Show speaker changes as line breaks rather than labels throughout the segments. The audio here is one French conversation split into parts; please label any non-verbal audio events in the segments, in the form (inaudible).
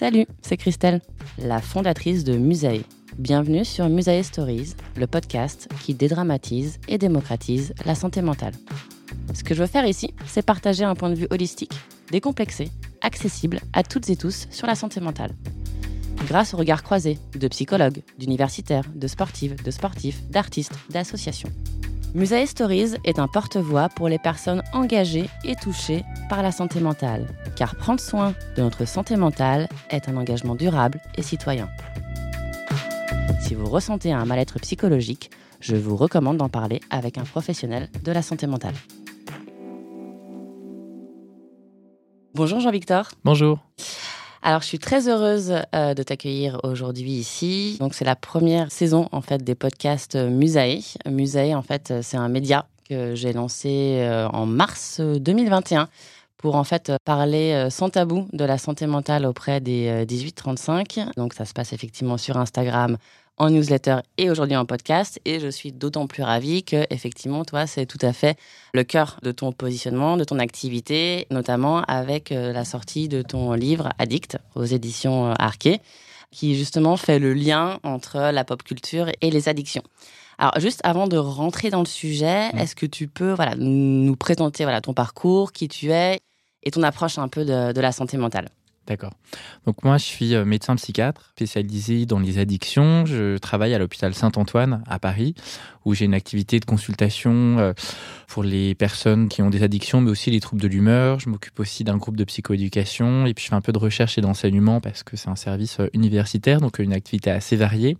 Salut, c'est Christelle, la fondatrice de Musae. Bienvenue sur Musae Stories, le podcast qui dédramatise et démocratise la santé mentale. Ce que je veux faire ici, c'est partager un point de vue holistique, décomplexé, accessible à toutes et tous sur la santé mentale. Grâce au regard croisé de psychologues, d'universitaires, de sportives, de sportifs, d'artistes, d'associations. Musae Stories est un porte-voix pour les personnes engagées et touchées par la santé mentale, car prendre soin de notre santé mentale est un engagement durable et citoyen. Si vous ressentez un mal-être psychologique, je vous recommande d'en parler avec un professionnel de la santé mentale. Bonjour Jean-Victor.
Bonjour.
Alors, je suis très heureuse euh, de t'accueillir aujourd'hui ici. Donc, c'est la première saison en fait des podcasts Musae. Musae, en fait, c'est un média que j'ai lancé euh, en mars 2021 pour en fait parler euh, sans tabou de la santé mentale auprès des 18-35. Donc, ça se passe effectivement sur Instagram, en newsletter et aujourd'hui en podcast. Et je suis d'autant plus ravie que, effectivement, toi, c'est tout à fait le cœur de ton positionnement, de ton activité, notamment avec euh, la sortie de ton livre Addict aux éditions euh, Arquet, qui justement fait le lien entre la pop culture et les addictions. Alors, juste avant de rentrer dans le sujet, mmh. est-ce que tu peux voilà, nous présenter voilà, ton parcours, qui tu es et ton approche un peu de la santé mentale?
D'accord. Donc moi, je suis euh, médecin psychiatre spécialisé dans les addictions. Je travaille à l'hôpital Saint-Antoine à Paris, où j'ai une activité de consultation euh, pour les personnes qui ont des addictions, mais aussi les troubles de l'humeur. Je m'occupe aussi d'un groupe de psychoéducation et puis je fais un peu de recherche et d'enseignement parce que c'est un service euh, universitaire, donc une activité assez variée.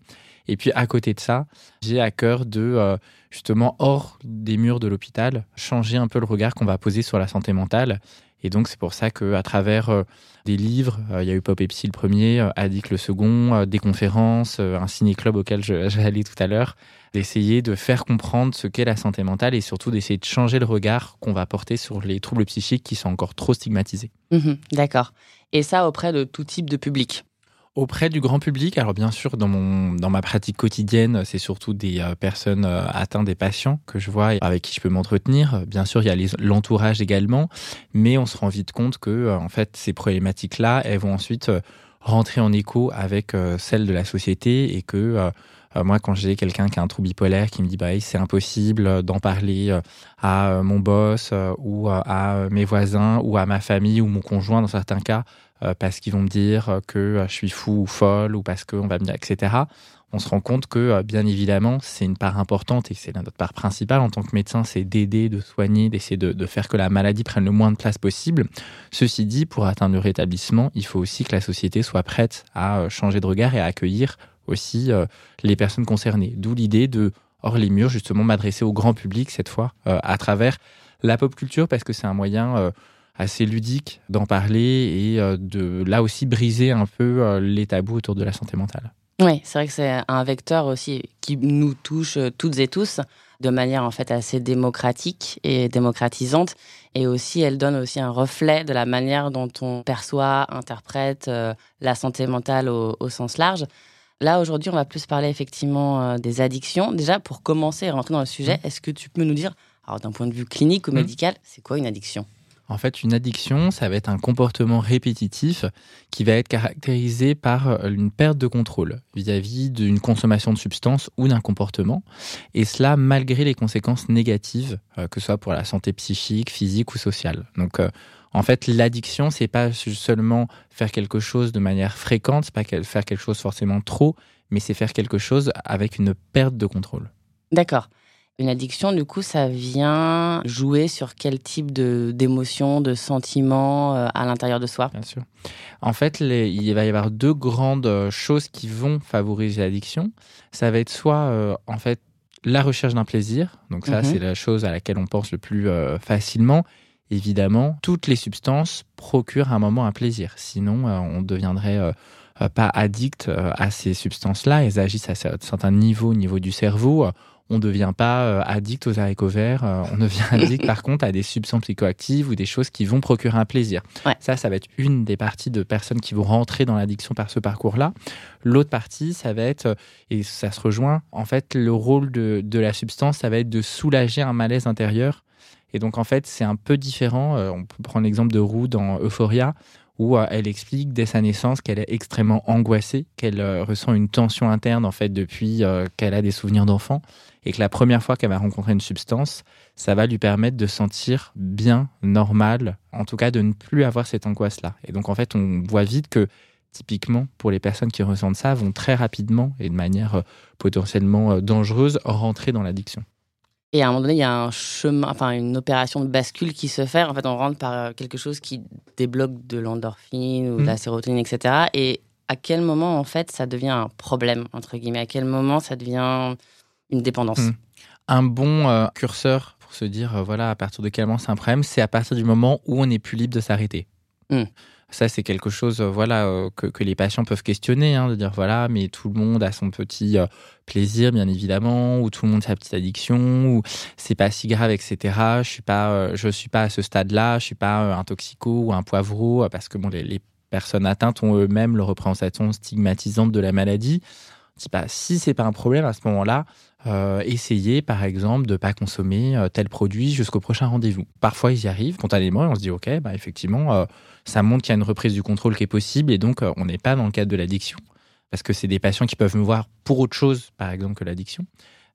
Et puis à côté de ça, j'ai à cœur de justement hors des murs de l'hôpital changer un peu le regard qu'on va poser sur la santé mentale et donc, c'est pour ça qu'à travers euh, des livres, euh, il y a eu Pop Epsi le premier, euh, Addict le second, des conférences, un ciné-club auquel (laughs) j'allais tout à l'heure, d'essayer de faire comprendre ce qu'est la santé mentale et surtout d'essayer de changer le regard qu'on va porter sur les troubles psychiques qui sont encore trop stigmatisés.
Mmh d'accord. Et ça auprès de tout type de public
Auprès du grand public, alors bien sûr, dans, mon, ma pratique quotidienne, c'est surtout des euh, personnes euh, atteintes, des patients que je vois et avec qui je peux m'entretenir. Bien sûr, il y a l'entourage également, mais on se rend vite compte que, euh, en fait, ces problématiques-là, elles vont ensuite rentrer en écho avec celles de la société et que moi, quand j'ai quelqu'un qui a un trouble bipolaire qui me dit bah c'est impossible d'en parler à mon boss ou à mes voisins ou à ma famille ou mon conjoint dans certains cas euh, parce qu'ils vont me dire que euh, je suis fou ou folle ou parce qu'on va me dire, etc. On se rend compte que, euh, bien évidemment, c'est une part importante et c'est notre part principale en tant que médecin, c'est d'aider, de soigner, d'essayer de, faire que la maladie prenne le moins de place possible. Ceci dit, pour atteindre le rétablissement, il faut aussi que la société soit prête à changer de regard et à accueillir aussi les personnes concernées. D'où l'idée de, hors les murs, justement, m'adresser au grand public cette fois à travers la pop culture parce que c'est un moyen assez ludique d'en parler et euh, de là aussi briser un peu euh, les tabous autour de la santé mentale.
Oui, c'est vrai que c'est un vecteur aussi qui nous touche euh, toutes et tous de manière en fait assez démocratique et démocratisante et aussi elle donne aussi un reflet de la manière dont on perçoit, interprète la santé mentale au, sens large. Là, aujourd'hui, on va plus parler effectivement euh, des addictions. Déjà, pour commencer et rentrer dans le sujet,
Mmh.
est-ce que tu peux nous dire, alors d'un point de vue clinique ou
Mhm.
médical, c'est quoi une addiction?
En fait, une addiction, ça va être un comportement répétitif qui va être caractérisé par euh, une perte de contrôle vis-à-vis d'une consommation de substances ou d'un comportement, et cela malgré les conséquences négatives, euh, que ce soit pour la santé psychique, physique ou sociale. Donc, en fait, l'addiction, c'est pas seulement faire quelque chose de manière fréquente, c'est pas faire quelque chose forcément trop, mais c'est faire quelque chose avec une perte de contrôle.
D'accord. Une addiction, du coup, ça vient jouer sur quel type de d'émotions, de sentiments euh, à l'intérieur de soi?
Bien sûr. En fait, les- il va y avoir deux grandes euh, choses qui vont favoriser l'addiction. Ça va être soit, euh, en fait, la recherche d'un plaisir. Donc ça,
Mhm.
c'est la chose à laquelle on pense le plus euh, facilement. Évidemment, toutes les substances procurent à un moment un plaisir. Sinon, euh, on deviendrait euh, euh, pas addict à ces substances-là. Elles agissent à cer- certains niveaux, au niveau du cerveau. On ne devient pas addict aux haricots verts. On devient (laughs) addict, par contre, à des substances psychoactives ou des choses qui vont procurer un plaisir.
Ouais.
Ça, ça va être une des parties de personnes qui vont rentrer dans l'addiction par ce parcours-là. L'autre partie, ça va être, et ça se rejoint, en fait, le rôle de, de la substance, ça va être de soulager un malaise intérieur. Et donc, en fait, c'est un peu différent. Euh, on peut prendre l'exemple de Roux dans Euphoria, où euh, elle explique dès sa naissance qu'elle est extrêmement angoissée, qu'elle euh, ressent une tension interne, en fait, depuis qu'elle a des souvenirs d'enfant. Et que la première fois qu'elle va rencontrer une substance, ça va lui permettre de sentir bien, normal, en tout cas de ne plus avoir cette angoisse-là. Et donc, en fait, on voit vite que typiquement, pour les personnes qui ressentent ça, vont très rapidement et de manière potentiellement dangereuse rentrer dans l'addiction.
Et à un moment donné, il y a un chemin, enfin une opération de bascule qui se fait. En fait, on rentre par euh, quelque chose qui débloque de l'endorphine ou de la
Mhm.
sérotonine, etc. Et à quel moment, en fait, ça devient un problème, entre guillemets? À quel moment ça devient une dépendance?
Mhm. Un bon euh, curseur pour se dire, euh, voilà, à partir de quel moment c'est un problème, c'est à partir du moment où on n'est plus libre de s'arrêter.
Mm.
Ça, c'est quelque chose euh, voilà, euh, que, les patients peuvent questionner, hein, de dire, voilà, mais tout le monde a son petit euh, plaisir, bien évidemment, ou tout le monde sa petite addiction, ou c'est pas si grave, etc. Je suis pas, je suis pas à ce stade-là, je suis pas un toxico ou un poivreau, parce que bon, les, personnes atteintes ont eux-mêmes leur représentation stigmatisante de la maladie. On dit, bah, si c'est pas un problème à ce moment-là, euh, essayez par exemple de pas consommer tel produit jusqu'au prochain rendez-vous. Parfois ils y arrivent spontanément et on se dit ok, bah effectivement, ça montre qu'il y a une reprise du contrôle qui est possible et donc euh, on n'est pas dans le cadre de l'addiction parce que c'est des patients qui peuvent me voir pour autre chose par exemple que l'addiction.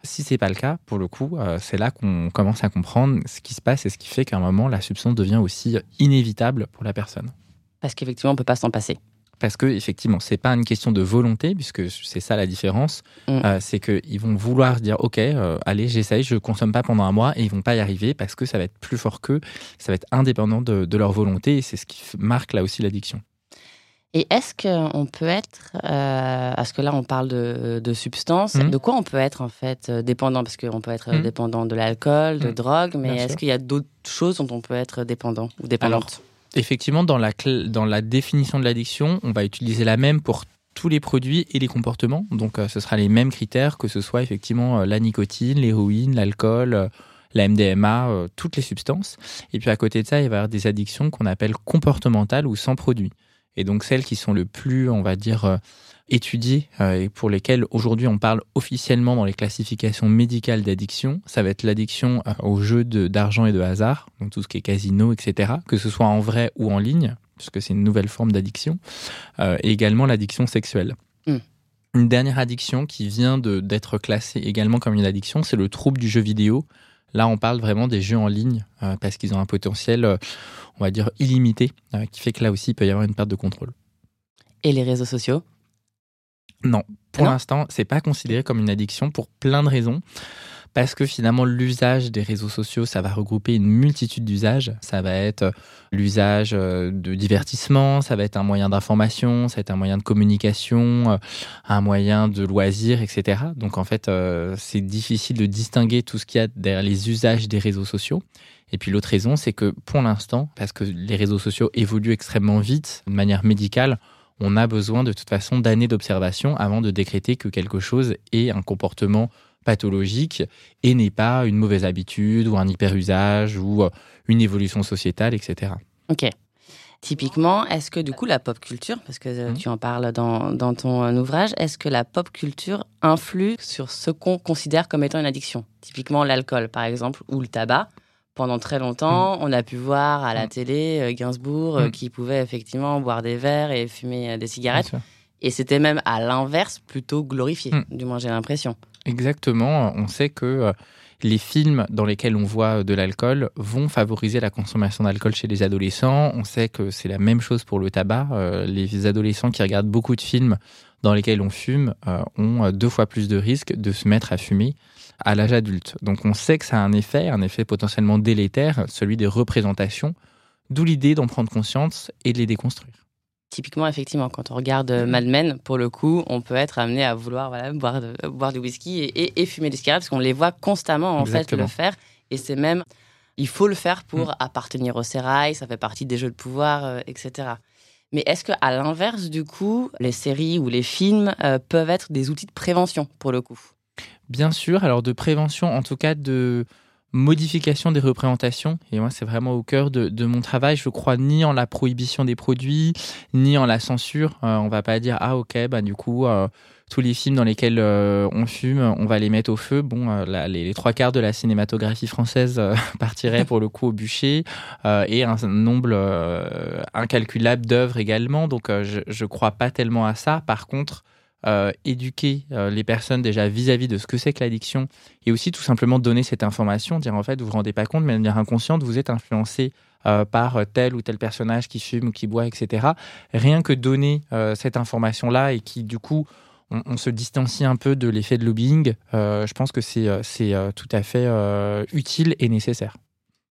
Si c'est pas le cas, pour le coup, euh, c'est là qu'on commence à comprendre ce qui se passe et ce qui fait qu'à un moment la substance devient aussi inévitable pour la personne.
Parce qu'effectivement, on peut pas s'en passer.
Parce que effectivement, c'est pas une question de volonté, puisque c'est ça la différence.
Mm.
Euh, c'est qu'ils vont vouloir dire, ok, euh, allez, j'essaye, je consomme pas pendant un mois, et ils vont pas y arriver parce que ça va être plus fort qu'eux, ça va être indépendant de, de leur volonté, et c'est ce qui marque là aussi l'addiction.
Et est-ce qu'on peut être, euh, parce que là on parle de, de substances,
Mhm.
de quoi on peut être en fait euh, dépendant? Parce qu'on peut être
Mhm.
dépendant de l'alcool, de drogue, mais est-ce qu'il y a d'autres choses dont on peut être dépendant ou dépendante?
Effectivement, dans la, dans la définition de l'addiction, on va utiliser la même pour tous les produits et les comportements. Donc, euh, ce sera les mêmes critères, que ce soit effectivement euh, la nicotine, l'héroïne, l'alcool, euh, la MDMA, toutes les substances. Et puis, à côté de ça, il va y avoir des addictions qu'on appelle comportementales ou sans produit. Et donc, celles qui sont le plus, on va dire, étudiées euh, et pour lesquelles aujourd'hui on parle officiellement dans les classifications médicales d'addiction, ça va être l'addiction euh, aux jeux d'argent et de hasard, donc tout ce qui est casino, etc., que ce soit en vrai ou en ligne, puisque c'est une nouvelle forme d'addiction, euh, et également l'addiction sexuelle.
Mm.
Une dernière addiction qui vient d'être classée également comme une addiction, c'est le trouble du jeu vidéo. Là, on parle vraiment des jeux en ligne, euh, parce qu'ils ont un potentiel, euh, on va dire, illimité, qui fait que là aussi, il peut y avoir une perte de contrôle.
Et les réseaux sociaux?
Non, pour l'instant, c'est pas considéré comme une addiction pour plein de raisons. Parce que finalement, l'usage des réseaux sociaux, ça va regrouper une multitude d'usages. Ça va être euh, l'usage euh, de divertissement, ça va être un moyen d'information, ça va être un moyen de communication, euh, un moyen de loisir, etc. Donc en fait, c'est difficile de distinguer tout ce qu'il y a derrière les usages des réseaux sociaux. Et puis l'autre raison, c'est que pour l'instant, parce que les réseaux sociaux évoluent extrêmement vite, de manière médicale, on a besoin de toute façon d'années d'observation avant de décréter que quelque chose est un comportement pathologique et n'est pas une mauvaise habitude ou un hyperusage ou euh, une évolution sociétale, etc.
Ok. Typiquement, est-ce que du coup la pop culture, parce que euh,
Mhm.
tu en parles dans, dans ton euh, ouvrage, est-ce que la pop culture influe sur ce qu'on considère comme étant une addiction? Typiquement l'alcool, par exemple, ou le tabac. Pendant très longtemps, on a pu voir à la
Mhm.
télé euh, Gainsbourg euh,
Mhm.
qui pouvait effectivement boire des verres et fumer euh, des cigarettes. Et c'était même à l'inverse plutôt glorifié, du moins j'ai l'impression.
Exactement. On sait que les films dans lesquels on voit de l'alcool vont favoriser la consommation d'alcool chez les adolescents. On sait que c'est la même chose pour le tabac. Les adolescents qui regardent beaucoup de films dans lesquels on fume ont deux fois plus de risques de se mettre à fumer à l'âge adulte. Donc on sait que ça a un effet, un effet potentiellement délétère, celui des représentations, d'où l'idée d'en prendre conscience et de les déconstruire.
Typiquement, effectivement, quand on regarde euh, Mad Men, pour le coup, on peut être amené à vouloir voilà, boire, de- boire du whisky et, et- et fumer des cigarettes parce qu'on les voit constamment en fait le faire. Et c'est même, il faut le faire pour appartenir au sérail, ça fait partie des jeux de pouvoir, euh, etc. Mais est-ce que à l'inverse, du coup, les séries ou les films euh, peuvent être des outils de prévention pour le coup?
Bien sûr, alors de prévention, en tout cas de modification des représentations. Et moi, c'est vraiment au cœur de, mon travail. Je crois ni en la prohibition des produits, ni en la censure. Euh, on va pas dire, ah ok, bah du coup, euh, tous les films dans lesquels euh, on fume, on va les mettre au feu. Bon, euh, les, les trois quarts de la cinématographie française (laughs) partiraient pour le coup au bûcher et un nombre incalculable d'œuvres également. Donc, je, je crois pas tellement à ça. Par contre, euh, éduquer euh, les personnes déjà vis-à-vis de ce que c'est que l'addiction et aussi tout simplement donner cette information, dire en fait vous vous rendez pas compte, mais de manière inconsciente vous êtes influencé euh, par tel ou tel personnage qui fume ou qui boit, etc. Rien que donner cette information-là et qui du coup on, on se distancie un peu de l'effet de lobbying, je pense que c'est tout à fait utile et nécessaire.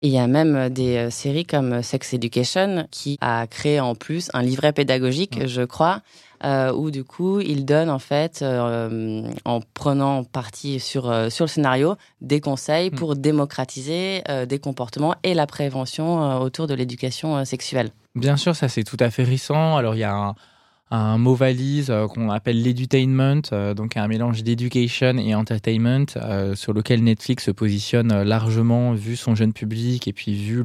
Il y a même des séries comme Sex Education qui a créé en plus un livret pédagogique, je crois, euh, où du coup il donne en fait, euh, en prenant parti sur, euh, sur le scénario, des conseils
Mm.
pour démocratiser euh, des comportements et la prévention autour de l'éducation sexuelle.
Bien sûr, ça c'est tout à fait récent. Alors il y a un, un mot valise qu'on appelle l'edutainment, donc un mélange d'education et entertainment, sur lequel Netflix se positionne largement vu son jeune public et puis vu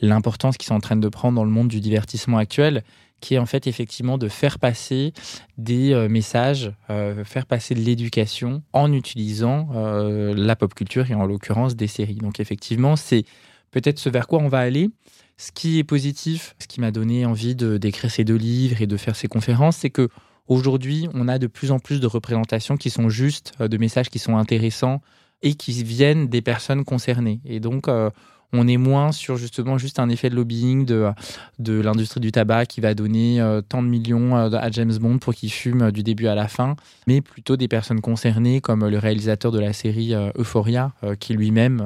l'importance qu'ils sont en train de prendre dans le monde du divertissement actuel, qui est en fait effectivement de faire passer des euh, messages, euh, faire passer de l'éducation en utilisant euh, la pop culture et en l'occurrence des séries. Donc effectivement, c'est peut-être ce vers quoi on va aller. Ce qui est positif, ce qui m'a donné envie de d'écrire ces deux livres et de faire ces conférences, c'est que aujourd'hui, on a de plus en plus de représentations qui sont justes, de messages qui sont intéressants et qui viennent des personnes concernées. Et donc, on est moins sur justement juste un effet de lobbying de, de l'industrie du tabac qui va donner euh, tant de millions euh, à James Bond pour qu'il fume euh, du début à la fin, mais plutôt des personnes concernées comme le réalisateur de la série Euphoria, qui lui-même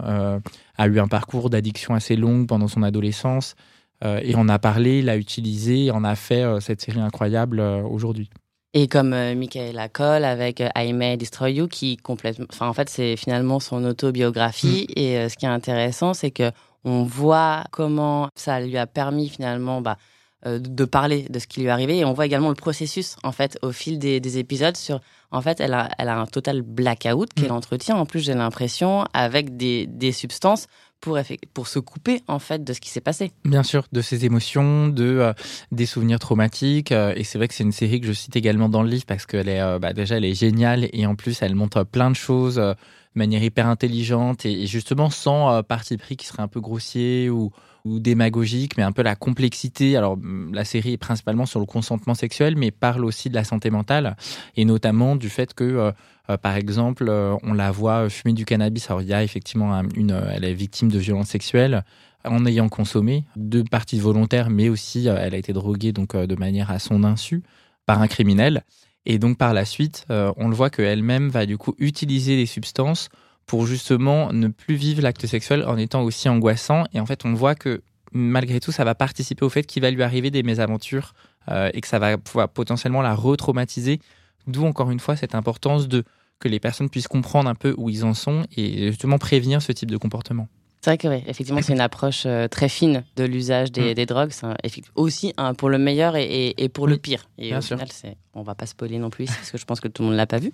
a eu un parcours d'addiction assez long pendant son adolescence et en a parlé, l'a utilisé, en a fait cette série incroyable aujourd'hui.
Et comme euh, Michaela Cole avec euh, I May Destroy You, qui complètement, enfin en fait c'est finalement son autobiographie. Et euh, ce qui est intéressant, c'est que on voit comment ça lui a permis finalement bah, de parler de ce qui lui est arrivé. Et on voit également le processus en fait au fil des, des épisodes sur. En fait, elle a, elle a un total blackout qu'elle
Mm.
entretient. En plus, j'ai l'impression avec des, des substances pour, pour se couper en fait de ce qui s'est passé.
Bien sûr, de ses émotions, de euh, des souvenirs traumatiques. euh, et c'est vrai que c'est une série que je cite également dans le livre parce qu'elle est euh, bah, déjà elle est géniale et en plus elle montre plein de choses euh, de manière hyper intelligente et, et justement sans euh, parti pris qui serait un peu grossier ou ou démagogique, mais un peu la complexité. Alors, hum, la série est principalement sur le consentement sexuel, mais parle aussi de la santé mentale, et notamment du fait que, euh, euh, par exemple, euh, on la voit fumer du cannabis. Alors, il y a effectivement un- une, elle est victime de violences sexuelles en ayant consommé de parties volontaires, mais aussi elle a été droguée donc de manière à son insu par un criminel. Et donc par la suite, on le voit qu'elle-même va du coup utiliser des substances pour justement ne plus vivre l'acte sexuel en étant aussi angoissant. Et en fait, on voit que malgré tout, ça va participer au fait qu'il va lui arriver des mésaventures euh, et que ça va pouvoir potentiellement la retraumatiser. D'où encore une fois cette importance de que les personnes puissent comprendre un peu où ils en sont et justement prévenir ce type de comportement.
C'est vrai que oui, effectivement, c'est une approche euh, très fine de l'usage des,
Mm.
des drogues. C'est aussi pour le meilleur et, et- et pour le pire. Et
bien
au
sûr.
final, on va pas spoiler non plus parce que je pense que tout le monde l'a pas vu.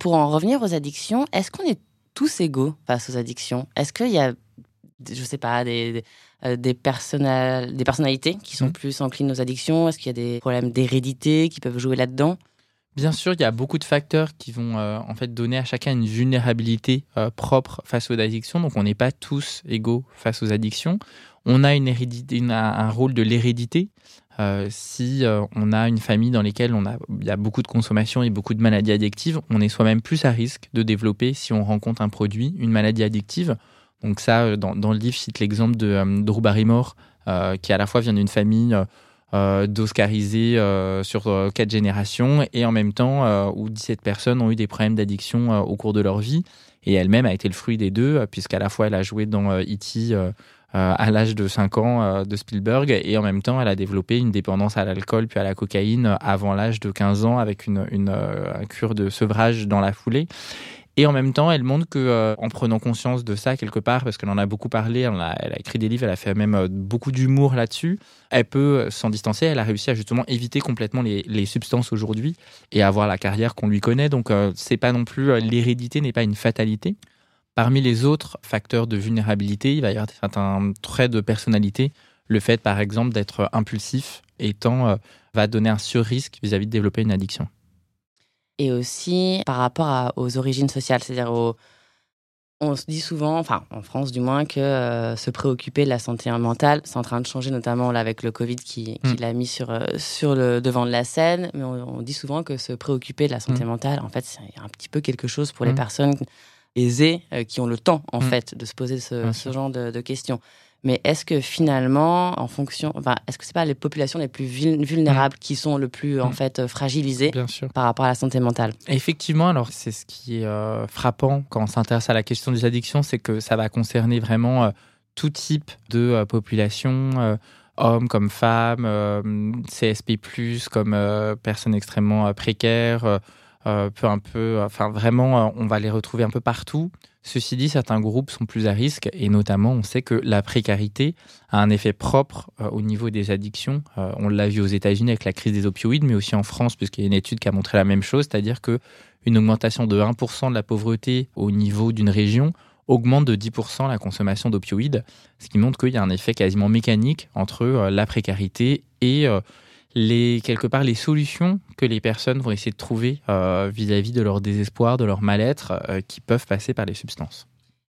Pour en revenir aux addictions, est-ce qu'on est tous égaux face aux addictions Est-ce qu'il y a, je sais pas, des, des- des, des personnalités qui sont mmh. plus enclines aux addictions? Est-ce qu'il y a des problèmes d'hérédité qui peuvent jouer là-dedans?
Bien sûr, il y a beaucoup de facteurs qui vont en fait donner à chacun une vulnérabilité propre face aux addictions. Donc, on n'est pas tous égaux face aux addictions. On a une hérédité, un rôle de l'hérédité. Euh, si euh, on a une famille dans laquelle on a, il y a beaucoup de consommation et beaucoup de maladies addictives, on est soi-même plus à risque de développer, si on rencontre un produit, une maladie addictive. Donc ça, euh, dans, le livre, je cite l'exemple de Drew Barrymore, qui à la fois vient d'une famille d'oscarisés sur quatre générations et en même temps où 17 personnes ont eu des problèmes d'addiction au cours de leur vie. Et elle-même a été le fruit des deux, puisqu'à la fois elle a joué dans E.T. Euh, à l'âge de 5 ans euh, de Spielberg et en même temps elle a développé une dépendance à l'alcool puis à la cocaïne avant l'âge de 15 ans avec une, euh, cure de sevrage dans la foulée. Et en même temps, elle montre que, en prenant conscience de ça quelque part, parce qu'elle en a beaucoup parlé, elle a, écrit des livres, elle a fait même beaucoup d'humour là-dessus, elle peut s'en distancer. Elle a réussi à justement éviter complètement les substances aujourd'hui et avoir la carrière qu'on lui connaît. Donc, c'est pas non plus l'hérédité n'est pas une fatalité. Parmi les autres facteurs de vulnérabilité, il va y avoir certains traits de personnalité. Le fait, par exemple, d'être impulsif étant euh, va donner un sur-risque vis-à-vis de développer une addiction.
Et aussi par rapport aux origines sociales, c'est-à-dire on se dit souvent, enfin en France du moins, que euh, se préoccuper de la santé mentale, c'est en train de changer notamment là, avec le Covid qui, mm. l'a mis sur, euh, sur le devant de la scène, mais on, dit souvent que se préoccuper de la santé mm. mentale, en fait, c'est un petit peu quelque chose pour les mm. personnes aisés euh, qui ont le temps, en mm. fait, de se poser ce, genre de, questions. Mais est-ce que finalement, en fonction, enfin, est-ce que c'est pas les populations les plus vulnérables mm. qui sont le plus en mm. fait fragilisées par rapport à la santé mentale?
Effectivement, alors c'est ce qui est euh, frappant quand on s'intéresse à la question des addictions, c'est que ça va concerner vraiment euh, tout type de population. hommes comme femmes, CSP+, comme personnes extrêmement précaires, euh, un peu, enfin vraiment, euh, on va les retrouver un peu partout. Ceci dit, certains groupes sont plus à risque et notamment, on sait que la précarité a un effet propre euh, au niveau des addictions. on l'a vu aux États-Unis avec la crise des opioïdes, mais aussi en France, puisqu'il y a une étude qui a montré la même chose, c'est-à-dire que une augmentation de 1% de la pauvreté au niveau d'une région augmente de 10% la consommation d'opioïdes, ce qui montre qu'il y a un effet quasiment mécanique entre la précarité et les, quelque part les solutions que les personnes vont essayer de trouver euh, vis-à-vis de leur désespoir, de leur mal-être, euh, qui peuvent passer par les substances.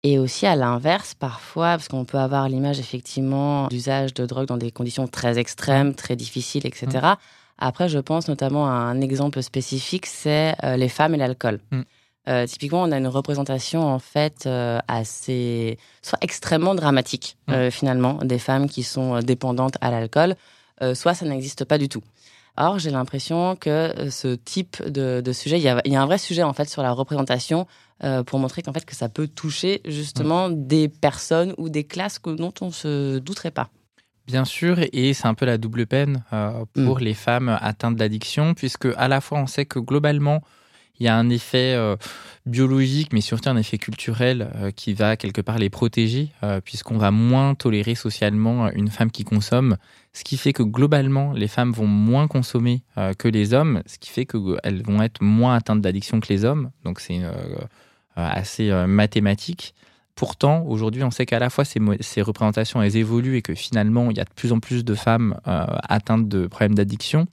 Et aussi à l'inverse, parfois, parce qu'on peut avoir l'image effectivement d'usage de drogue dans des conditions très extrêmes, très difficiles, etc. Mmh. Après, je pense notamment à un exemple spécifique, c'est euh, les femmes et l'alcool. Mmh. typiquement, on a une représentation en fait assez, soit extrêmement dramatique mmh. finalement, des femmes qui sont dépendantes à l'alcool. Euh, soit ça n'existe pas du tout. Or, j'ai l'impression que euh, ce type de, sujet, il y, a, un vrai sujet en fait sur la représentation euh, pour montrer qu'en fait que ça peut toucher justement mmh. des personnes ou des classes dont on se douterait pas.
Bien sûr, et c'est un peu la double peine pour mmh. les femmes atteintes d'addiction, puisque à la fois on sait que globalement il y a un effet euh, biologique, mais surtout un effet culturel euh, qui va quelque part les protéger, euh, puisqu'on va moins tolérer socialement une femme qui consomme, ce qui fait que globalement, les femmes vont moins consommer que les hommes, ce qui fait qu'elles vont être moins atteintes d'addiction que les hommes. Donc c'est assez mathématique. Pourtant, aujourd'hui, on sait qu'à la fois ces, ces, représentations, elles évoluent et que finalement, il y a de plus en plus de femmes atteintes de problèmes d'addiction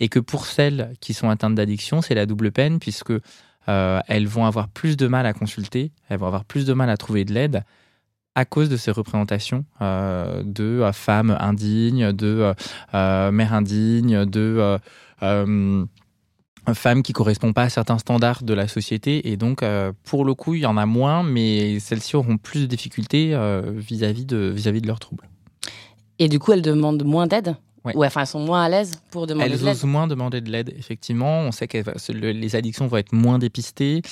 et que pour celles qui sont atteintes d'addiction, c'est la double peine puisque euh, elles vont avoir plus de mal à consulter, elles vont avoir plus de mal à trouver de l'aide à cause de ces représentations euh, de euh, femmes indignes, de mères indignes, de femmes qui correspondent pas à certains standards de la société. Et donc, pour le coup, il y en a moins, mais celles-ci auront plus de difficultés vis-à-vis de, vis -vis de leurs troubles.
Et du coup, elles demandent moins d'aide? Ouais. enfin, elles sont moins à l'aise pour demander
de
l'aide.
Elles osent moins demander de l'aide, effectivement. On sait que les addictions vont être moins dépistées.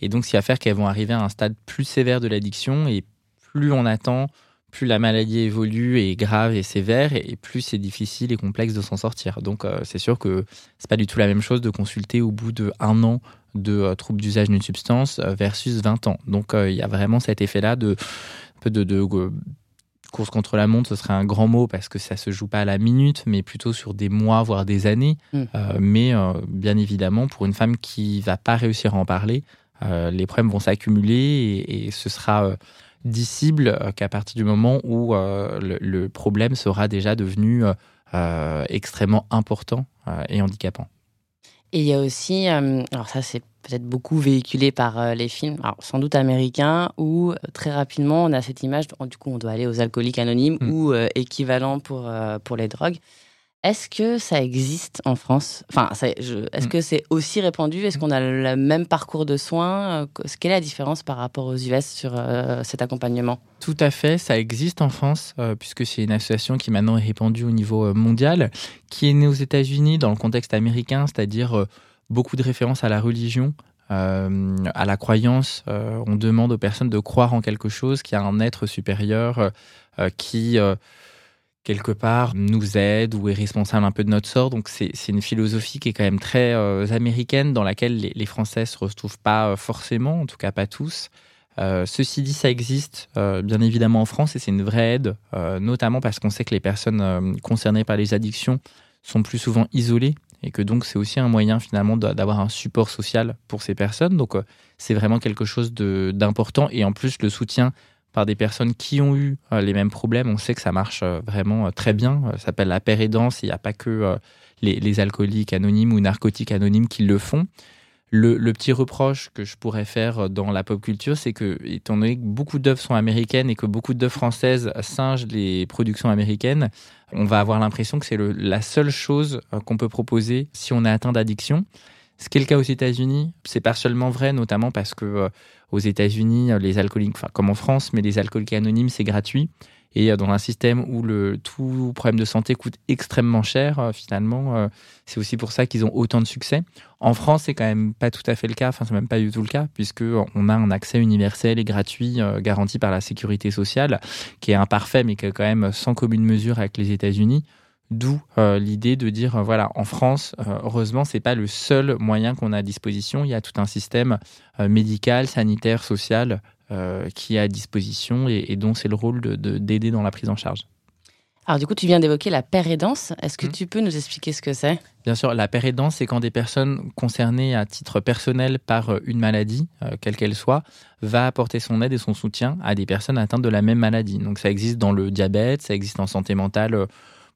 Et donc, ce qui va faire qu'elles vont arriver à un stade plus sévère de l'addiction. Et plus on attend, plus la maladie évolue et est grave et sévère. Et plus c'est difficile et complexe de s'en sortir. Donc, euh, c'est sûr que c'est pas du tout la même chose de consulter au bout d'un an de euh, troubles d'usage d'une substance euh, versus 20 ans. Donc, il y a vraiment cet effet-là de, de, de course contre la montre, ce serait un grand mot parce que ça se joue pas à la minute, mais plutôt sur des mois, voire des années. Mm. Euh, mais euh, bien évidemment, pour une femme qui va pas réussir à en parler, euh, les problèmes vont s'accumuler et, ce sera dissible qu'à partir du moment où le, problème sera déjà devenu extrêmement important et handicapant.
Et il y a aussi, alors ça c'est peut-être beaucoup véhiculé par les films, sans doute américains, où très rapidement on a cette image, du coup on doit aller aux alcooliques anonymes mmh. ou équivalent pour, pour les drogues. Est-ce que ça existe en France? Enfin, est-ce mm. que c'est aussi répandu? Est-ce qu'on a le même parcours de soins? Euh, Quelle est la différence par rapport aux US sur euh, cet accompagnement?
Tout à fait, ça existe en France, euh, puisque c'est une association qui maintenant est répandue au niveau mondial, qui est née aux États-Unis dans le contexte américain, c'est-à-dire beaucoup de références à la religion, à la croyance. on demande aux personnes de croire en quelque chose, qu'il y a un être supérieur qui quelque part, nous aide ou est responsable un peu de notre sort. Donc c'est une philosophie qui est quand même très euh, américaine, dans laquelle les, Français ne se retrouvent pas euh, forcément, en tout cas pas tous. Euh, ceci dit, ça existe bien évidemment en France et c'est une vraie aide, notamment parce qu'on sait que les personnes concernées par les addictions sont plus souvent isolées et que donc c'est aussi un moyen finalement d'avoir un support social pour ces personnes. Donc c'est vraiment quelque chose d'important et en plus le soutien par des personnes qui ont eu euh, les mêmes problèmes. On sait que ça marche euh, vraiment euh, très bien. Ça s'appelle la paire aidance. Il n'y a pas que les, alcooliques anonymes ou narcotiques anonymes qui le font. Le, petit reproche que je pourrais faire dans la pop culture, c'est que, étant donné que beaucoup d'œuvres sont américaines et que beaucoup d'œuvres françaises singent les productions américaines, on va avoir l'impression que c'est la seule chose qu'on peut proposer si on est atteint d'addiction. Ce qui est le cas aux États-Unis, c'est pas seulement vrai, notamment parce que euh, aux États-Unis, euh, les alcooliques, enfin comme en France, mais les alcooliques anonymes, c'est gratuit. Et euh, dans un système où le tout problème de santé coûte extrêmement cher, finalement, c'est aussi pour ça qu'ils ont autant de succès. En France, c'est quand même pas tout à fait le cas. Enfin, c'est même pas du tout le cas, puisque on a un accès universel et gratuit garanti par la sécurité sociale, qui est imparfait, mais qui est quand même sans commune mesure avec les États-Unis. D'où euh, l'idée de dire, euh, voilà, en France, euh, heureusement, c'est pas le seul moyen qu'on a à disposition. Il y a tout un système médical, sanitaire, social qui est à disposition et, dont c'est le rôle d'aider de, dans la prise en charge.
Alors du coup, tu viens d'évoquer la pérédance. Est-ce que mmh. tu peux nous expliquer ce que c'est?
Bien sûr, la pérédance, c'est quand des personnes concernées à titre personnel par une maladie, quelle qu'elle soit, va apporter son aide et son soutien à des personnes atteintes de la même maladie. Donc ça existe dans le diabète, ça existe en santé mentale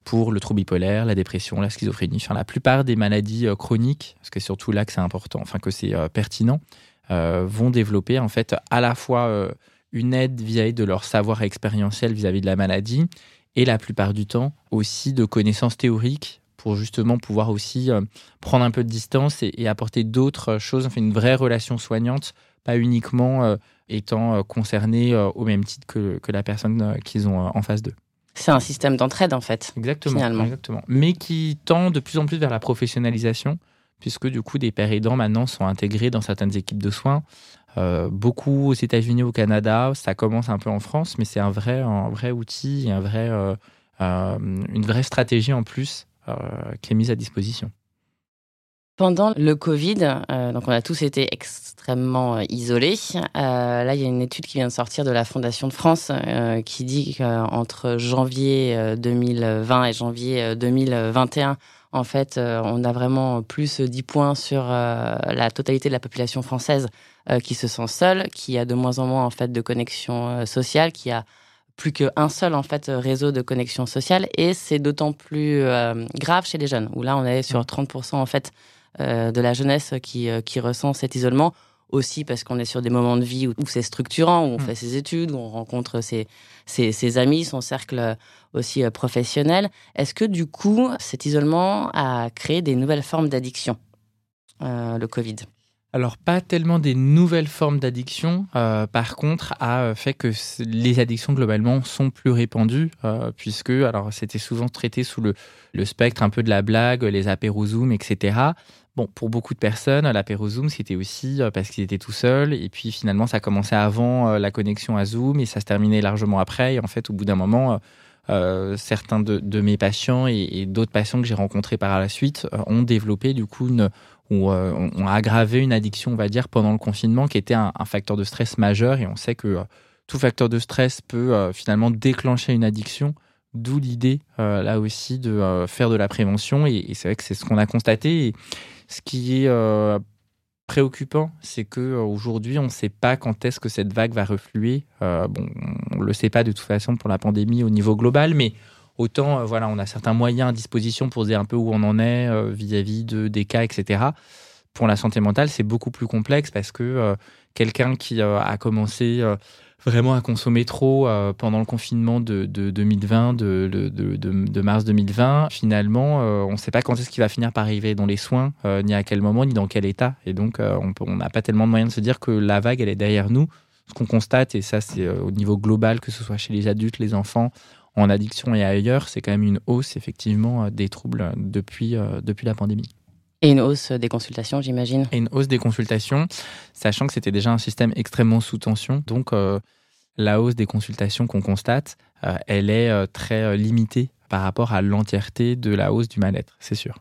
pour le trouble bipolaire, la dépression, la schizophrénie, enfin la plupart des maladies euh, chroniques, parce que c'est surtout là que c'est important, enfin que c'est euh, pertinent, euh, vont développer en fait à la fois une aide vis-à-vis de leur savoir expérientiel vis-à-vis de la maladie et la plupart du temps aussi de connaissances théoriques pour justement pouvoir aussi prendre un peu de distance et, apporter d'autres choses, enfin une vraie relation soignante, pas uniquement étant concerné au même titre que, que la personne qu'ils ont en face d'eux.
C'est un système d'entraide en fait.
Exactement, finalement. exactement. Mais qui tend de plus en plus vers la professionnalisation, puisque du coup des pères aidants maintenant sont intégrés dans certaines équipes de soins. Euh, beaucoup aux États-Unis, au Canada, ça commence un peu en France, mais c'est un vrai, un vrai outil, un vrai, euh, euh, une vraie stratégie en plus qui est mise à disposition.
Pendant le Covid, donc on a tous été extrêmement isolés. Là, il y a une étude qui vient de sortir de la Fondation de France qui dit qu'entre janvier 2020 et janvier 2021, en fait, on a vraiment plus 10 points sur la totalité de la population française qui se sent seule, qui a de moins en moins en fait de connexion sociale, qui a plus qu'un seul en fait réseau de connexion sociale. Et c'est d'autant plus grave chez les jeunes où là on est sur 30% en fait euh, de la jeunesse qui, euh, qui ressent cet isolement aussi parce qu'on est sur des moments de vie où, c'est structurant, où on mm. fait ses études, où on rencontre ses, ses, amis, son cercle aussi euh, professionnel. Est-ce que du coup, cet isolement a créé des nouvelles formes d'addiction, le Covid?
Alors pas tellement des nouvelles formes d'addiction, par contre a fait que les addictions globalement sont plus répandues, puisque alors c'était souvent traité sous le, le, spectre un peu de la blague, les apéros Zoom, etc. Bon, pour beaucoup de personnes, l'apéro Zoom, c'était aussi euh, parce qu'ils étaient tout seuls. Et puis finalement, ça commençait avant euh, la connexion à Zoom et ça se terminait largement après. Et en fait, au bout d'un moment, euh, certains de, mes patients et, d'autres patients que j'ai rencontrés par la suite ont développé du coup ou ont aggravé une addiction, on va dire, pendant le confinement, qui était un, facteur de stress majeur. Et on sait que tout facteur de stress peut finalement déclencher une addiction. D'où l'idée, là aussi, de faire de la prévention. Et, c'est vrai que c'est ce qu'on a constaté. Ce qui est euh, préoccupant, c'est que aujourd'hui, on ne sait pas quand est-ce que cette vague va refluer. bon, on le sait pas de toute façon pour la pandémie au niveau global, mais autant, voilà, on a certains moyens à disposition pour dire un peu où on en est vis-à-vis de des cas, etc. Pour la santé mentale, c'est beaucoup plus complexe parce que quelqu'un qui a commencé vraiment à consommer trop euh, pendant le confinement de, 2020, de, mars 2020. Finalement, euh, on ne sait pas quand est-ce qu'il va finir par arriver dans les soins, euh, ni à quel moment, ni dans quel état. Et donc, on n'a pas tellement de moyens de se dire que la vague, elle est derrière nous. Ce qu'on constate, et ça c'est au niveau global, que ce soit chez les adultes, les enfants, en addiction et ailleurs, c'est quand même une hausse effectivement des troubles depuis, depuis la pandémie.
Et une hausse des consultations, j'imagine.
Et une hausse des consultations, sachant que c'était déjà un système extrêmement sous tension. Donc, euh, la hausse des consultations qu'on constate, euh, elle est euh, très limitée par rapport à l'entièreté de la hausse du mal-être, c'est sûr.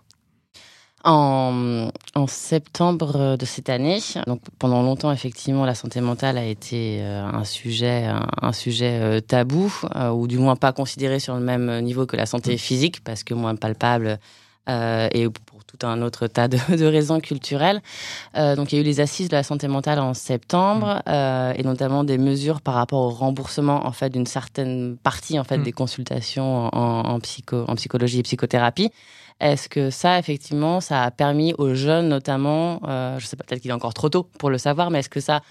En, en, septembre de cette année, donc pendant longtemps effectivement la santé mentale a été un sujet un, sujet tabou ou du moins pas considéré sur le même niveau que la santé mm. physique parce que moins palpable et tout un autre tas (laughs) de, raisons culturelles. Euh, donc il y a eu les assises de la santé mentale en septembre mm. euh, et notamment des mesures par rapport au remboursement en fait d'une certaine partie en fait mm. des consultations en, psycho, en psychologie et psychothérapie. Est-ce que ça effectivement ça a permis aux jeunes notamment, euh, je sais pas peut-être qu'il est encore trop tôt pour le savoir, mais est-ce que ça a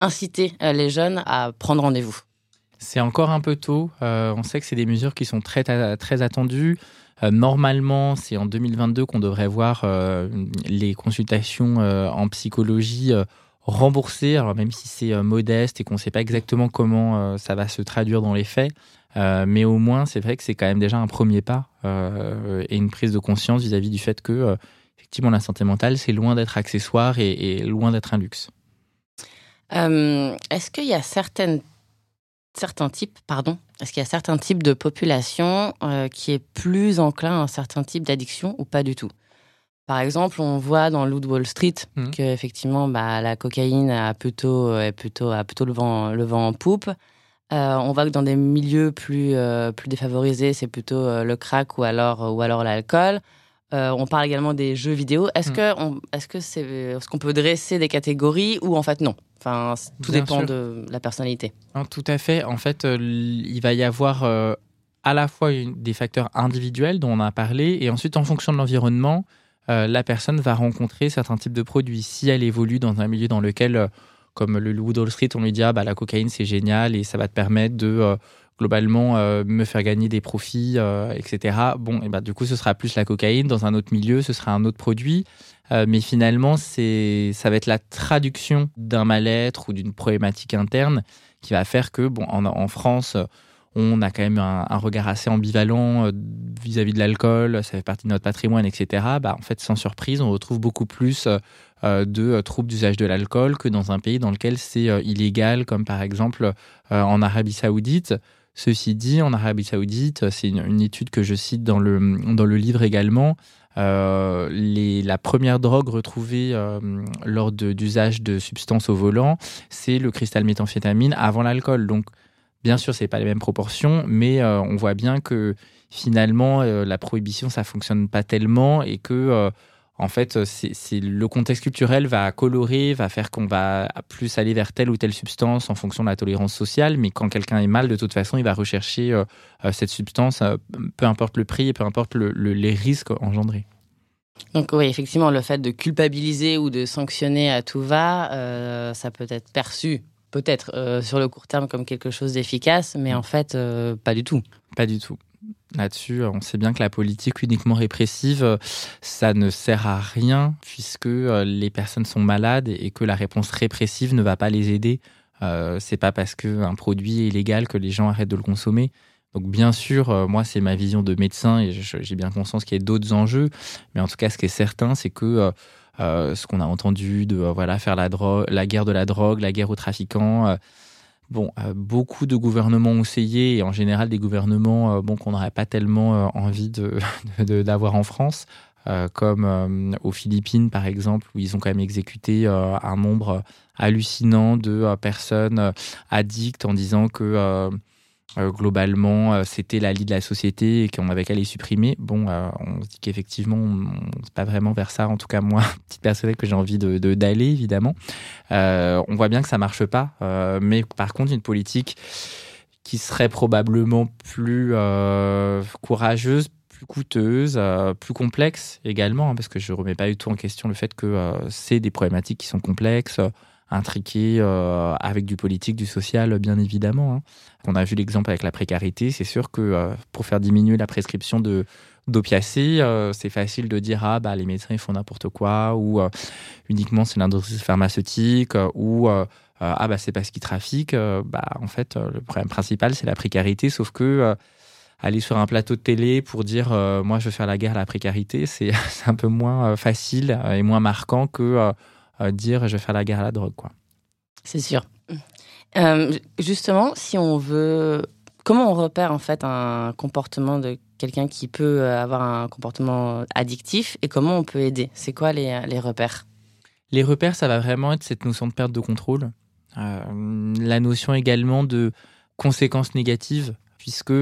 incité les jeunes à prendre rendez-vous?
C'est encore un peu tôt. on sait que c'est des mesures qui sont très, très attendues. Euh, normalement, c'est en 2022 qu'on devrait voir euh, les consultations euh, en psychologie remboursées, alors même si c'est modeste et qu'on ne sait pas exactement comment ça va se traduire dans les faits. mais au moins, c'est vrai que c'est quand même déjà un premier pas et une prise de conscience vis-à-vis du fait que, effectivement, la santé mentale, c'est loin d'être accessoire et, loin d'être un luxe.
Est-ce qu'il y a certaines certains types, pardon, est-ce qu'il y a certains types de population euh, qui est plus enclin à un certain type d'addiction ou pas du tout? Par exemple, on voit dans Loot Wall Street mmh. que effectivement, bah, la cocaïne a plutôt, est plutôt, a plutôt le vent, le vent en poupe. Euh, on voit que dans des milieux plus, euh, plus défavorisés, c'est plutôt le crack ou alors, ou alors l'alcool. on parle également des jeux vidéo. Est-ce mmh. que, est-ce que c'est, est-ce qu'on peut dresser des catégories ou en fait non? Enfin, tout dépend de la personnalité.
tout à fait. En fait, euh, il va y avoir euh, à la fois des facteurs individuels dont on a parlé, et ensuite, en fonction de l'environnement, euh, la personne va rencontrer certains types de produits. Si elle évolue dans un milieu dans lequel, comme le Wood Street, on lui dit ah, bah, la cocaïne c'est génial et ça va te permettre de globalement me faire gagner des profits, etc. Bon, et bah, du coup, ce sera plus la cocaïne. Dans un autre milieu, ce sera un autre produit. Euh, mais finalement, ça va être la traduction d'un mal-être ou d'une problématique interne qui va faire que, bon, en, France, on a quand même un, regard assez ambivalent euh, vis-à-vis de l'alcool, ça fait partie de notre patrimoine, etc. Bah, en fait, sans surprise, on retrouve beaucoup plus euh, de troubles d'usage de l'alcool que dans un pays dans lequel c'est illégal, comme par exemple en Arabie Saoudite. Ceci dit, en Arabie Saoudite, c'est une, une, étude que je cite dans le, dans le livre également, euh, la première drogue retrouvée euh, lors d'usage de, substances au volant, c'est le cristal méthamphétamine avant l'alcool. Donc, bien sûr, c'est pas les mêmes proportions, mais euh, on voit bien que finalement, la prohibition, ça fonctionne pas tellement et que en fait, c'est le contexte culturel va colorer, va faire qu'on va plus aller vers telle ou telle substance en fonction de la tolérance sociale. Mais quand quelqu'un est mal, de toute façon, il va rechercher euh, euh, cette substance, euh, peu importe le prix et peu importe les risques engendrés.
Donc oui, effectivement, le fait de culpabiliser ou de sanctionner à tout va, ça peut être perçu, peut-être sur le court terme comme quelque chose d'efficace, mais en fait, pas du tout.
Pas du tout là-dessus. On sait bien que la politique uniquement répressive, ça ne sert à rien puisque euh, les personnes sont malades et que la réponse répressive ne va pas les aider. Euh, c'est pas parce qu'un produit est illégal que les gens arrêtent de le consommer. Donc bien sûr, euh, moi c'est ma vision de médecin et j'ai bien conscience qu'il y a d'autres enjeux, mais en tout cas ce qui est certain, c'est que ce qu'on a entendu de voilà faire la, la guerre de la drogue, la guerre aux trafiquants Bon, euh, beaucoup de gouvernements ont essayé, et en général des gouvernements euh, bon, qu'on n'aurait pas tellement euh, envie (laughs) d'avoir en France, comme aux Philippines par exemple, où ils ont quand même exécuté un nombre hallucinant de personnes addictes en disant que euh, globalement, c'était la lie de la société et qu'on avait qu'à les supprimer. Bon, on se dit qu'effectivement, c'est pas vraiment vers ça, en tout cas moi, (laughs) petite personnelle que j'ai envie de d'aller, évidemment. on voit bien que ça marche pas, mais par contre, une politique qui serait probablement plus courageuse, plus coûteuse, euh, plus complexe également, hein, parce que je remets pas du tout en question le fait que euh, c'est des problématiques qui sont complexes, euh, intriquées, avec du politique, du social, bien évidemment. Hein. On a vu l'exemple avec la précarité, c'est sûr que pour faire diminuer la prescription de d'opiacés, c'est facile de dire ah bah les médecins ils font n'importe quoi ou uniquement c'est l'industrie pharmaceutique ou ah bah c'est parce qu'ils trafiquent. bah en fait le problème principal c'est la précarité, sauf que aller sur un plateau de télé pour dire euh, moi je veux faire la guerre à la précarité, c'est (laughs) un peu moins euh, facile et moins marquant que euh, dire je vais faire la guerre à la drogue. quoi.
C'est sûr. justement, si on veut. Comment on repère en fait un comportement de quelqu'un qui peut avoir un comportement addictif et comment on peut aider? C'est quoi les, les, repères?
Les repères, ça va vraiment être cette notion de perte de contrôle. la notion également de conséquences négatives, puisque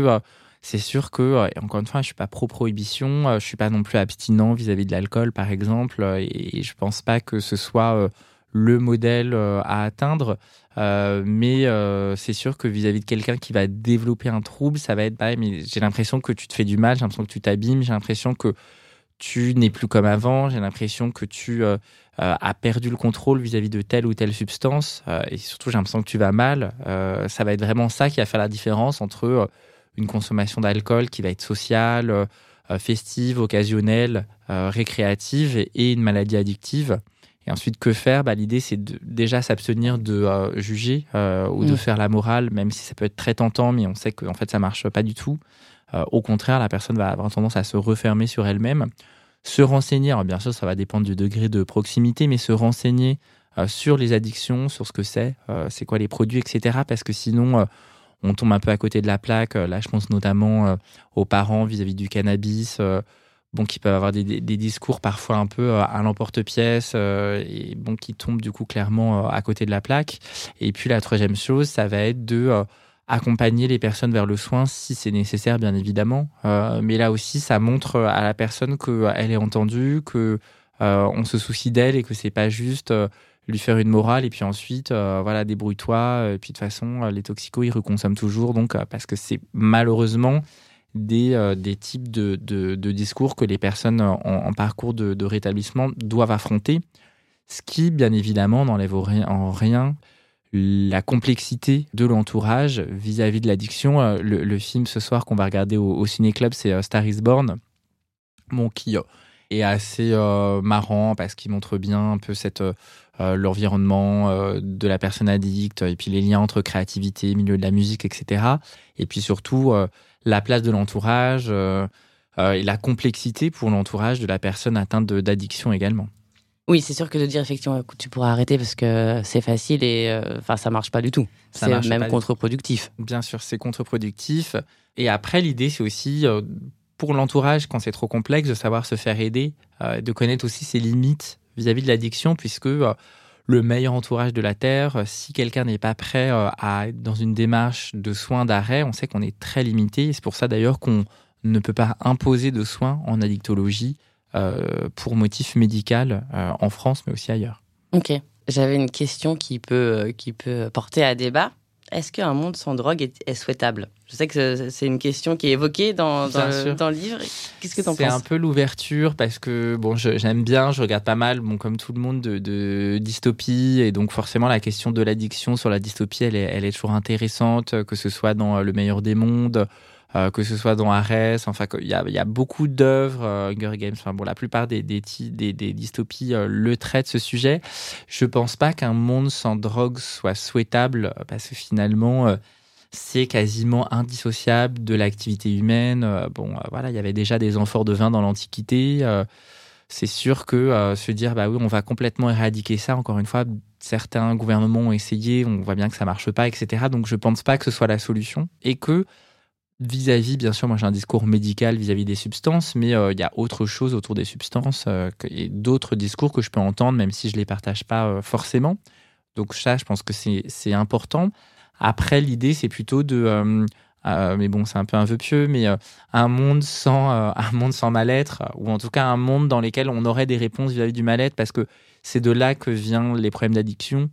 c'est sûr que, euh, encore une fois, je suis pas pro-prohibition, euh, je suis pas non plus abstinent vis-à-vis de l'alcool, par exemple, euh, et je pense pas que ce soit le modèle à atteindre. mais c'est sûr que vis-à-vis de quelqu'un qui va développer un trouble, ça va être mais j'ai l'impression que tu te fais du mal, j'ai l'impression que tu t'abîmes, j'ai l'impression que tu n'es plus comme avant, j'ai l'impression que tu as perdu le contrôle vis-à-vis de telle ou telle substance, et surtout j'ai l'impression que tu vas mal. ça va être vraiment ça qui va faire la différence entre une consommation d'alcool qui va être sociale, euh, euh, festive, occasionnelle, euh, récréative et, une maladie addictive. Et ensuite, que faire? Bah, L'idée, c'est de, déjà s'abstenir de juger ou de mm. faire la morale, même si ça peut être très tentant, mais on sait que en fait, ça marche pas du tout. au contraire, la personne va avoir tendance à se refermer sur elle-même. Se renseigner, bien sûr, ça va dépendre du degré de proximité, mais se renseigner sur les addictions, sur ce que c'est, c'est quoi les produits, etc. Parce que sinon, on tombe un peu à côté de la plaque. Là, je pense notamment euh, aux parents vis-à-vis du cannabis, euh, bon, qui peuvent avoir des, discours parfois un peu euh, à l'emporte-pièce et bon, qui tombent du coup clairement à côté de la plaque. Et puis la troisième chose, ça va être de accompagner les personnes vers le soin si c'est nécessaire, bien évidemment. mais là aussi, ça montre à la personne qu'elle est entendue, que on se soucie d'elle et que c'est pas juste lui faire une morale et puis ensuite euh, voilà débrouille-toi et puis de toute façon euh, les toxicos ils reconsomment toujours donc euh, parce que c'est malheureusement des, des types de, de, discours que les personnes en, parcours de, de, rétablissement doivent affronter ce qui bien évidemment n'enlève en rien la complexité de l'entourage vis-à-vis de l'addiction. Le, film ce soir qu'on va regarder au, au ciné club c'est Star is Born bon qui est assez marrant parce qu'il montre bien un peu cette euh, l'environnement euh, de la personne addicte, et puis les liens entre créativité, milieu de la musique, etc. Et puis surtout, euh, la place de l'entourage et la complexité pour l'entourage de la personne atteinte d'addiction également.
Oui, c'est sûr que de dire effectivement, tu pourras arrêter parce que c'est facile et enfin ça marche pas du tout. C'est même contre-productif.
Bien sûr, c'est contre-productif. Et après, l'idée, c'est aussi pour l'entourage, quand c'est trop complexe, de savoir se faire aider, de connaître aussi ses limites vis-à-vis de l'addiction, puisque euh, le meilleur entourage de la Terre, euh, si quelqu'un n'est pas prêt euh, à être dans une démarche de soins d'arrêt, on sait qu'on est très limité. C'est pour ça d'ailleurs qu'on ne peut pas imposer de soins en addictologie pour motif médical en France, mais aussi ailleurs.
Ok. J'avais une question qui peut, qui peut porter à débat est-ce qu'un monde sans drogue est, souhaitable? Je sais que c'est une question qui est évoquée dans, le, livre. Qu'est-ce que tu en penses
C'est un peu l'ouverture parce que bon, j'aime bien, je regarde pas mal, bon, comme tout le monde, de, dystopie. Et donc, forcément, la question de l'addiction sur la dystopie, elle est, elle est toujours intéressante, que ce soit dans Le meilleur des mondes que ce soit dans Arès, enfin, il y a, beaucoup d'œuvres, euh, Hunger Games, enfin, bon, la plupart des dystopies euh, le traitent ce sujet. Je pense pas qu'un monde sans drogue soit souhaitable, parce que finalement, c'est quasiment indissociable de l'activité humaine. bon, voilà, il y avait déjà des amphores de vin dans l'Antiquité. c'est sûr que se dire, bah oui, on va complètement éradiquer ça, encore une fois, certains gouvernements ont essayé, on voit bien que ça marche pas, etc. Donc je pense pas que ce soit la solution et que vis-à-vis, bien sûr, moi j'ai un discours médical vis-à-vis des substances, mais euh, il y a autre chose autour des substances euh, et d'autres discours que je peux entendre, même si je ne les partage pas euh, forcément. Donc ça, je pense que c'est important. Après, l'idée, c'est plutôt de mais bon, c'est un peu un vœu pieux, mais un monde sans (laughs) un sans mal-être, ou en tout cas un monde dans lequel on aurait des réponses vis-à-vis du mal-être, parce que c'est de là que viennent les problèmes d'addiction.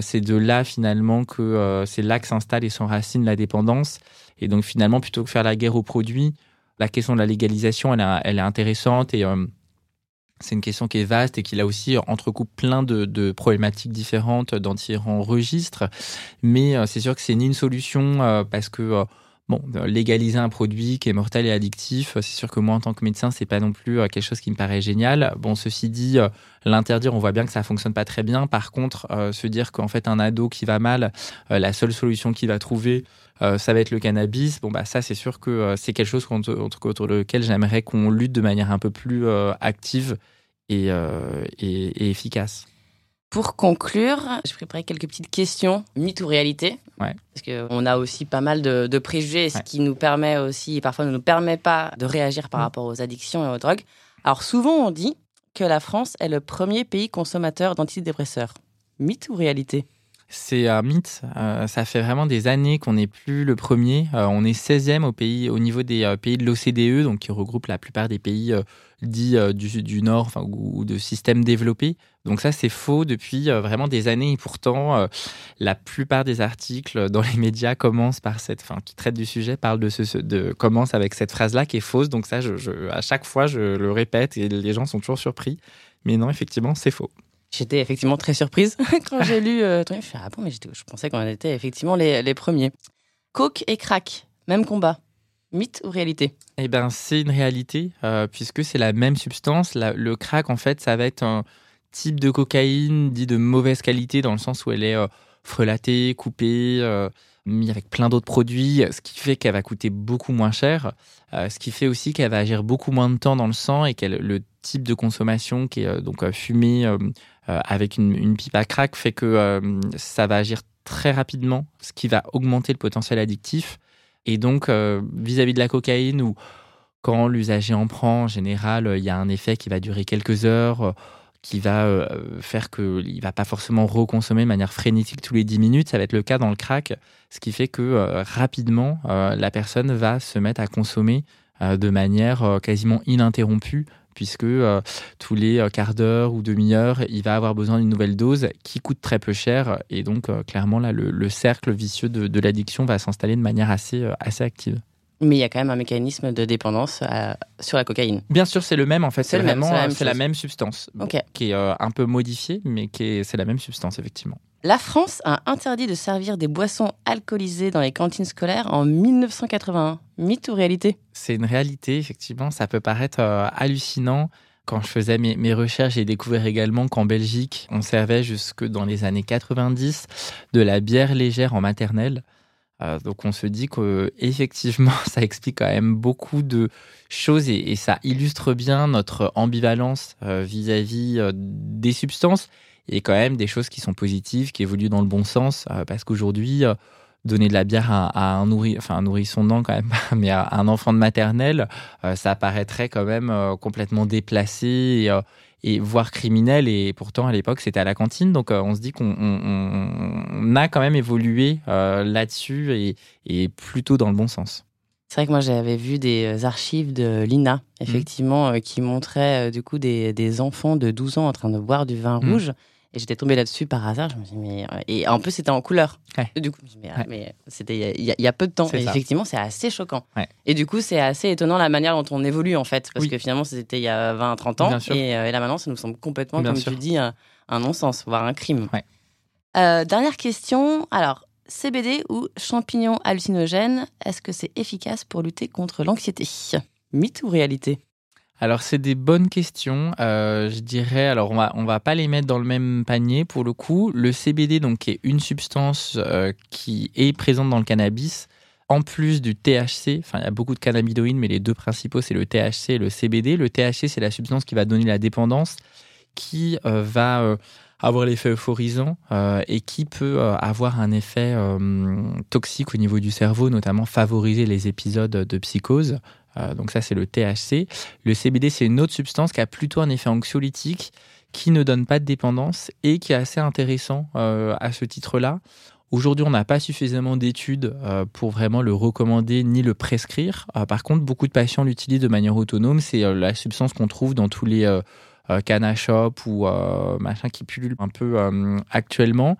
c'est de là finalement que c'est là que s'installe et s'enracine la dépendance. Et donc finalement, plutôt que faire la guerre aux produits, la question de la légalisation, elle, est intéressante et euh, c'est une question qui est vaste et qui là aussi entrecoupe plein de, problématiques différentes dans différents registres. Mais euh, c'est sûr que c'est ni une solution euh, parce que bon, légaliser un produit qui est mortel et addictif, c'est sûr que moi en tant que médecin, c'est pas non plus quelque chose qui me paraît génial. Bon, ceci dit, l'interdire, on voit bien que ça fonctionne pas très bien. Par contre, se dire qu'en fait un ado qui va mal, la seule solution qu'il va trouver, euh, ça va être le cannabis. Bon, bah, ça, c'est sûr que euh, c'est quelque chose contre, autour lequel j'aimerais qu'on lutte de manière un peu plus euh, active et, efficace.
Pour conclure, j'ai préparé quelques petites questions, mythe ou réalité.
Ouais.
Parce qu'on a aussi pas mal de, préjugés, ce qui nous permet aussi, parfois ne nous permet pas de réagir par mm. rapport aux addictions et aux drogues. Alors souvent on dit que la France est le premier pays consommateur d'antidépresseurs. Mythe ou réalité
c'est un mythe. Euh, ça fait vraiment des années qu'on n'est plus le premier. Euh, on est 16e au, pays, au niveau des euh, pays de l'OCDE, donc qui regroupe la plupart des pays dits du, du, Nord enfin, ou, de systèmes développés. Donc ça, c'est faux depuis vraiment des années. Et pourtant, la plupart des articles dans les médias commencent par cette, enfin, qui traitent du sujet, parlent de ce, de, commencent avec cette phrase-là qui est fausse. Donc ça, à chaque fois, je le répète et les gens sont toujours surpris. Mais non, effectivement, c'est faux.
J'étais effectivement très surprise (laughs) quand j'ai lu euh, Je ah bon, mais je pensais qu'on était effectivement les, les, premiers. Coke et crack, même combat. Mythe ou réalité?
Eh bien, c'est une réalité, euh, puisque c'est la même substance. le crack, en fait, ça va être un type de cocaïne dit de mauvaise qualité, dans le sens où elle est euh, frelatée, coupée, euh, mis avec plein d'autres produits, ce qui fait qu'elle va coûter beaucoup moins cher, ce qui fait aussi qu'elle va agir beaucoup moins de temps dans le sang et que le type de consommation qui est donc fumée euh, avec une, pipe à crack fait que euh, ça va agir très rapidement, ce qui va augmenter le potentiel addictif. Et donc, euh, vis-à-vis de la cocaïne, ou quand l'usager en prend, en général, il y a un effet qui va durer quelques heures, qui va faire qu'il ne va pas forcément reconsommer de manière frénétique tous les 10 minutes. Ça va être le cas dans le crack, ce qui fait que rapidement, la personne va se mettre à consommer de manière quasiment ininterrompue puisque euh, tous les euh, quarts d'heure ou demi-heure, il va avoir besoin d'une nouvelle dose qui coûte très peu cher. Et donc, euh, clairement, là, le, cercle vicieux de, l'addiction va s'installer de manière assez, assez active.
Mais il y a quand même un mécanisme de dépendance sur la cocaïne.
Bien sûr, c'est le même en fait. C'est vraiment c'est la, même substance qui est un peu modifiée, mais qui c'est la même substance effectivement.
La France a interdit de servir des boissons alcoolisées dans les cantines scolaires en 1981. Mythe ou réalité?
C'est une réalité, effectivement. Ça peut paraître euh, hallucinant. Quand je faisais mes, recherches, j'ai découvert également qu'en Belgique, on servait jusque dans les années 90 de la bière légère en maternelle. Euh, donc on se dit que effectivement, (laughs) ça explique quand même beaucoup de choses et, ça illustre bien notre ambivalence euh, vis-à-vis -vis des substances et quand même des choses qui sont positives, qui évoluent dans le bon sens, euh, parce qu'aujourd'hui, euh, donner de la bière à, un, nourri, enfin, un nourrisson, non quand même, (laughs) mais à un enfant de maternelle, euh, ça paraîtrait quand même complètement déplacé voire criminel. Et pourtant, à l'époque, c'était à la cantine. Donc, on se dit qu'on a quand même évolué là-dessus et, et plutôt dans le bon sens.
C'est vrai que moi j'avais vu des archives de l'INA, mmh. effectivement, qui montraient du coup des, des, enfants de 12 ans en train de boire du vin mmh. rouge. Et j'étais tombée là-dessus par hasard. Je me suis dit, mais... Euh, et en plus, c'était en couleur. Du coup, je me suis dit, mais, c'était il y, a peu de temps. Et effectivement, c'est assez choquant. Et du coup, c'est assez étonnant la manière dont on évolue, en fait. Parce que finalement, c'était il y a 20, 30 ans. Et, euh, et, là, maintenant, ça nous semble complètement, comme tu dis, un, non-sens, voire un crime. Euh, dernière question. Alors, CBD ou champignons hallucinogènes, est-ce que c'est efficace pour lutter contre l'anxiété? Mythe ou réalité?
Alors c'est des bonnes questions. Euh, je dirais, alors on va on va pas les mettre dans le même panier pour le coup. Le CBD donc est une substance euh, qui est présente dans le cannabis. En plus du THC, enfin il y a beaucoup de cannabinoïdes, mais les deux principaux c'est le THC et le CBD. Le THC c'est la substance qui va donner la dépendance, qui euh, va avoir l'effet euphorisant et qui peut avoir un effet toxique au niveau du cerveau, notamment favoriser les épisodes de psychose. Euh, donc ça, c'est le THC. Le CBD, c'est une autre substance qui a plutôt un effet anxiolytique, qui ne donne pas de dépendance et qui est assez intéressant euh, à ce titre-là, Aujourd'hui, on n'a pas suffisamment d'études euh, pour vraiment le recommander ni le prescrire. Par contre, beaucoup de patients l'utilisent de manière autonome. C'est la substance qu'on trouve dans tous les canna shop ou machin qui pullulent un peu actuellement.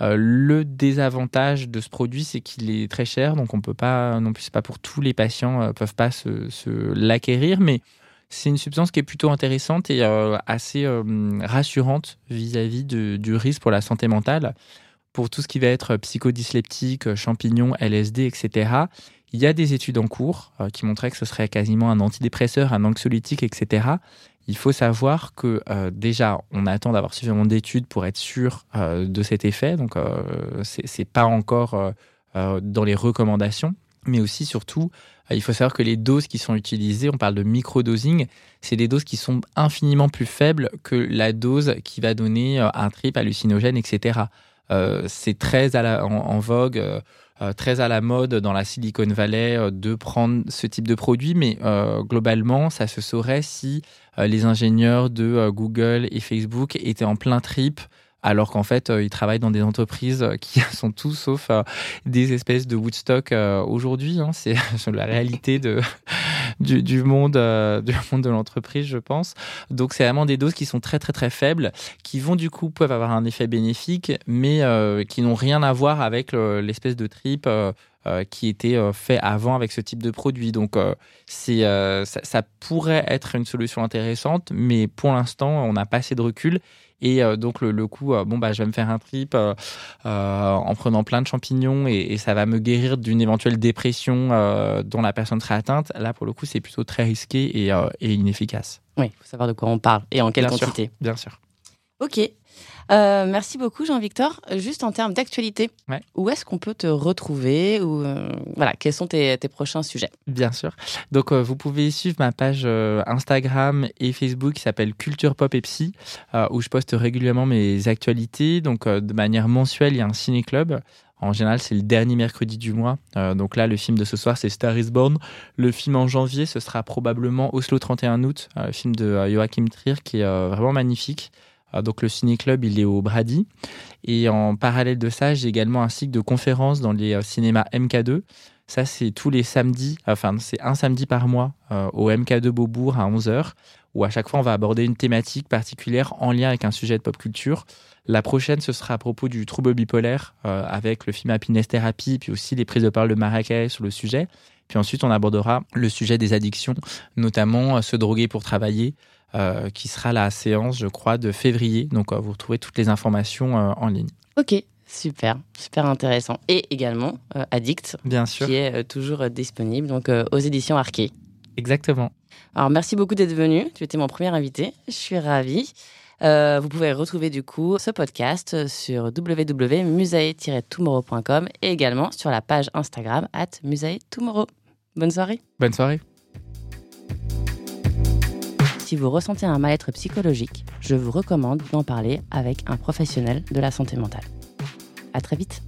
Le désavantage de ce produit, c'est qu'il est très cher, donc on peut pas non plus, pas pour tous les patients, peuvent pas se, l'acquérir, mais c'est une substance qui est plutôt intéressante et assez rassurante vis-à-vis -vis du risque pour la santé mentale pour tout ce qui va être psychodysleptique, champignons, LSD, etc. Il y a des études en cours euh, qui montraient que ce serait quasiment un antidépresseur, un anxiolytique, etc. Il faut savoir que euh, déjà, on attend d'avoir suffisamment d'études pour être sûr euh, de cet effet. Donc, c'est pas encore dans les recommandations. Mais aussi, surtout, il faut savoir que les doses qui sont utilisées, on parle de microdosing, c'est des doses qui sont infiniment plus faibles que la dose qui va donner un trip hallucinogène, etc. Euh, c'est très en, vogue. Euh, euh, très à la mode dans la Silicon Valley de prendre ce type de produit, mais globalement, ça se saurait si les ingénieurs de Google et Facebook étaient en plein trip alors qu'en fait, ils travaillent dans des entreprises qui (laughs) sont tout sauf des espèces de Woodstock aujourd'hui. Hein. C'est (laughs) la réalité de, du, monde, euh, (laughs) du monde de l'entreprise, je pense. Donc, c'est vraiment des doses qui sont très, très, très faibles, qui vont du coup peuvent avoir un effet bénéfique, mais euh, qui n'ont rien à voir avec l'espèce de trip. Euh, qui était fait avant avec ce type de produit. Donc, ça, ça, pourrait être une solution intéressante, mais pour l'instant, on n'a pas assez de recul. Et euh, donc le, coup, euh, bon bah je vais me faire un trip euh, en prenant plein de champignons et, ça va me guérir d'une éventuelle dépression dont la personne serait atteinte. Là pour le coup, c'est plutôt très risqué et, inefficace.
Oui, il faut savoir de quoi on parle et en quelle quantité.
bien sûr.
Ok. Euh, merci beaucoup, Jean-Victor. Juste en termes d'actualité, où est-ce qu'on peut te retrouver ou euh, voilà, quels sont tes, prochains sujets?
Bien sûr. Donc, euh, vous pouvez suivre ma page Instagram et Facebook qui s'appelle Culture Pop et Psy, où je poste régulièrement mes actualités. Donc, de manière mensuelle, il y a un ciné-club. En général, c'est le dernier mercredi du mois. donc là, le film de ce soir, c'est Star is Born. Le film en janvier, ce sera probablement Oslo 31 août, le film de Joachim Trier, qui est vraiment magnifique. Ah, donc le ciné-club, il est au Brady. Et en parallèle de ça, j'ai également un cycle de conférences dans les euh, cinémas MK2. Ça, c'est tous les samedis, enfin, c'est un samedi par mois euh, au MK2 Beaubourg à 11h, où à chaque fois, on va aborder une thématique particulière en lien avec un sujet de pop culture. La prochaine, ce sera à propos du trouble bipolaire, euh, avec le film Happiness Therapy, puis aussi les prises de parole de Marrakech sur le sujet. Puis ensuite, on abordera le sujet des addictions, notamment se droguer pour travailler, euh, qui sera la séance, je crois, de février. Donc, euh, vous retrouvez toutes les informations euh, en ligne.
Ok, super, super intéressant. Et également Addict,
bien sûr,
qui est toujours disponible donc aux éditions Arquet.
Exactement.
Alors, merci beaucoup d'être venu. Tu étais mon premier invité. Je suis ravie. vous pouvez retrouver du coup ce podcast sur www.musae-tomorrow.com et également sur la page Instagram at musae-tomorrow. Bonne soirée.
Bonne soirée.
Si vous ressentez un mal-être psychologique, je vous recommande d'en parler avec un professionnel de la santé mentale. À très vite.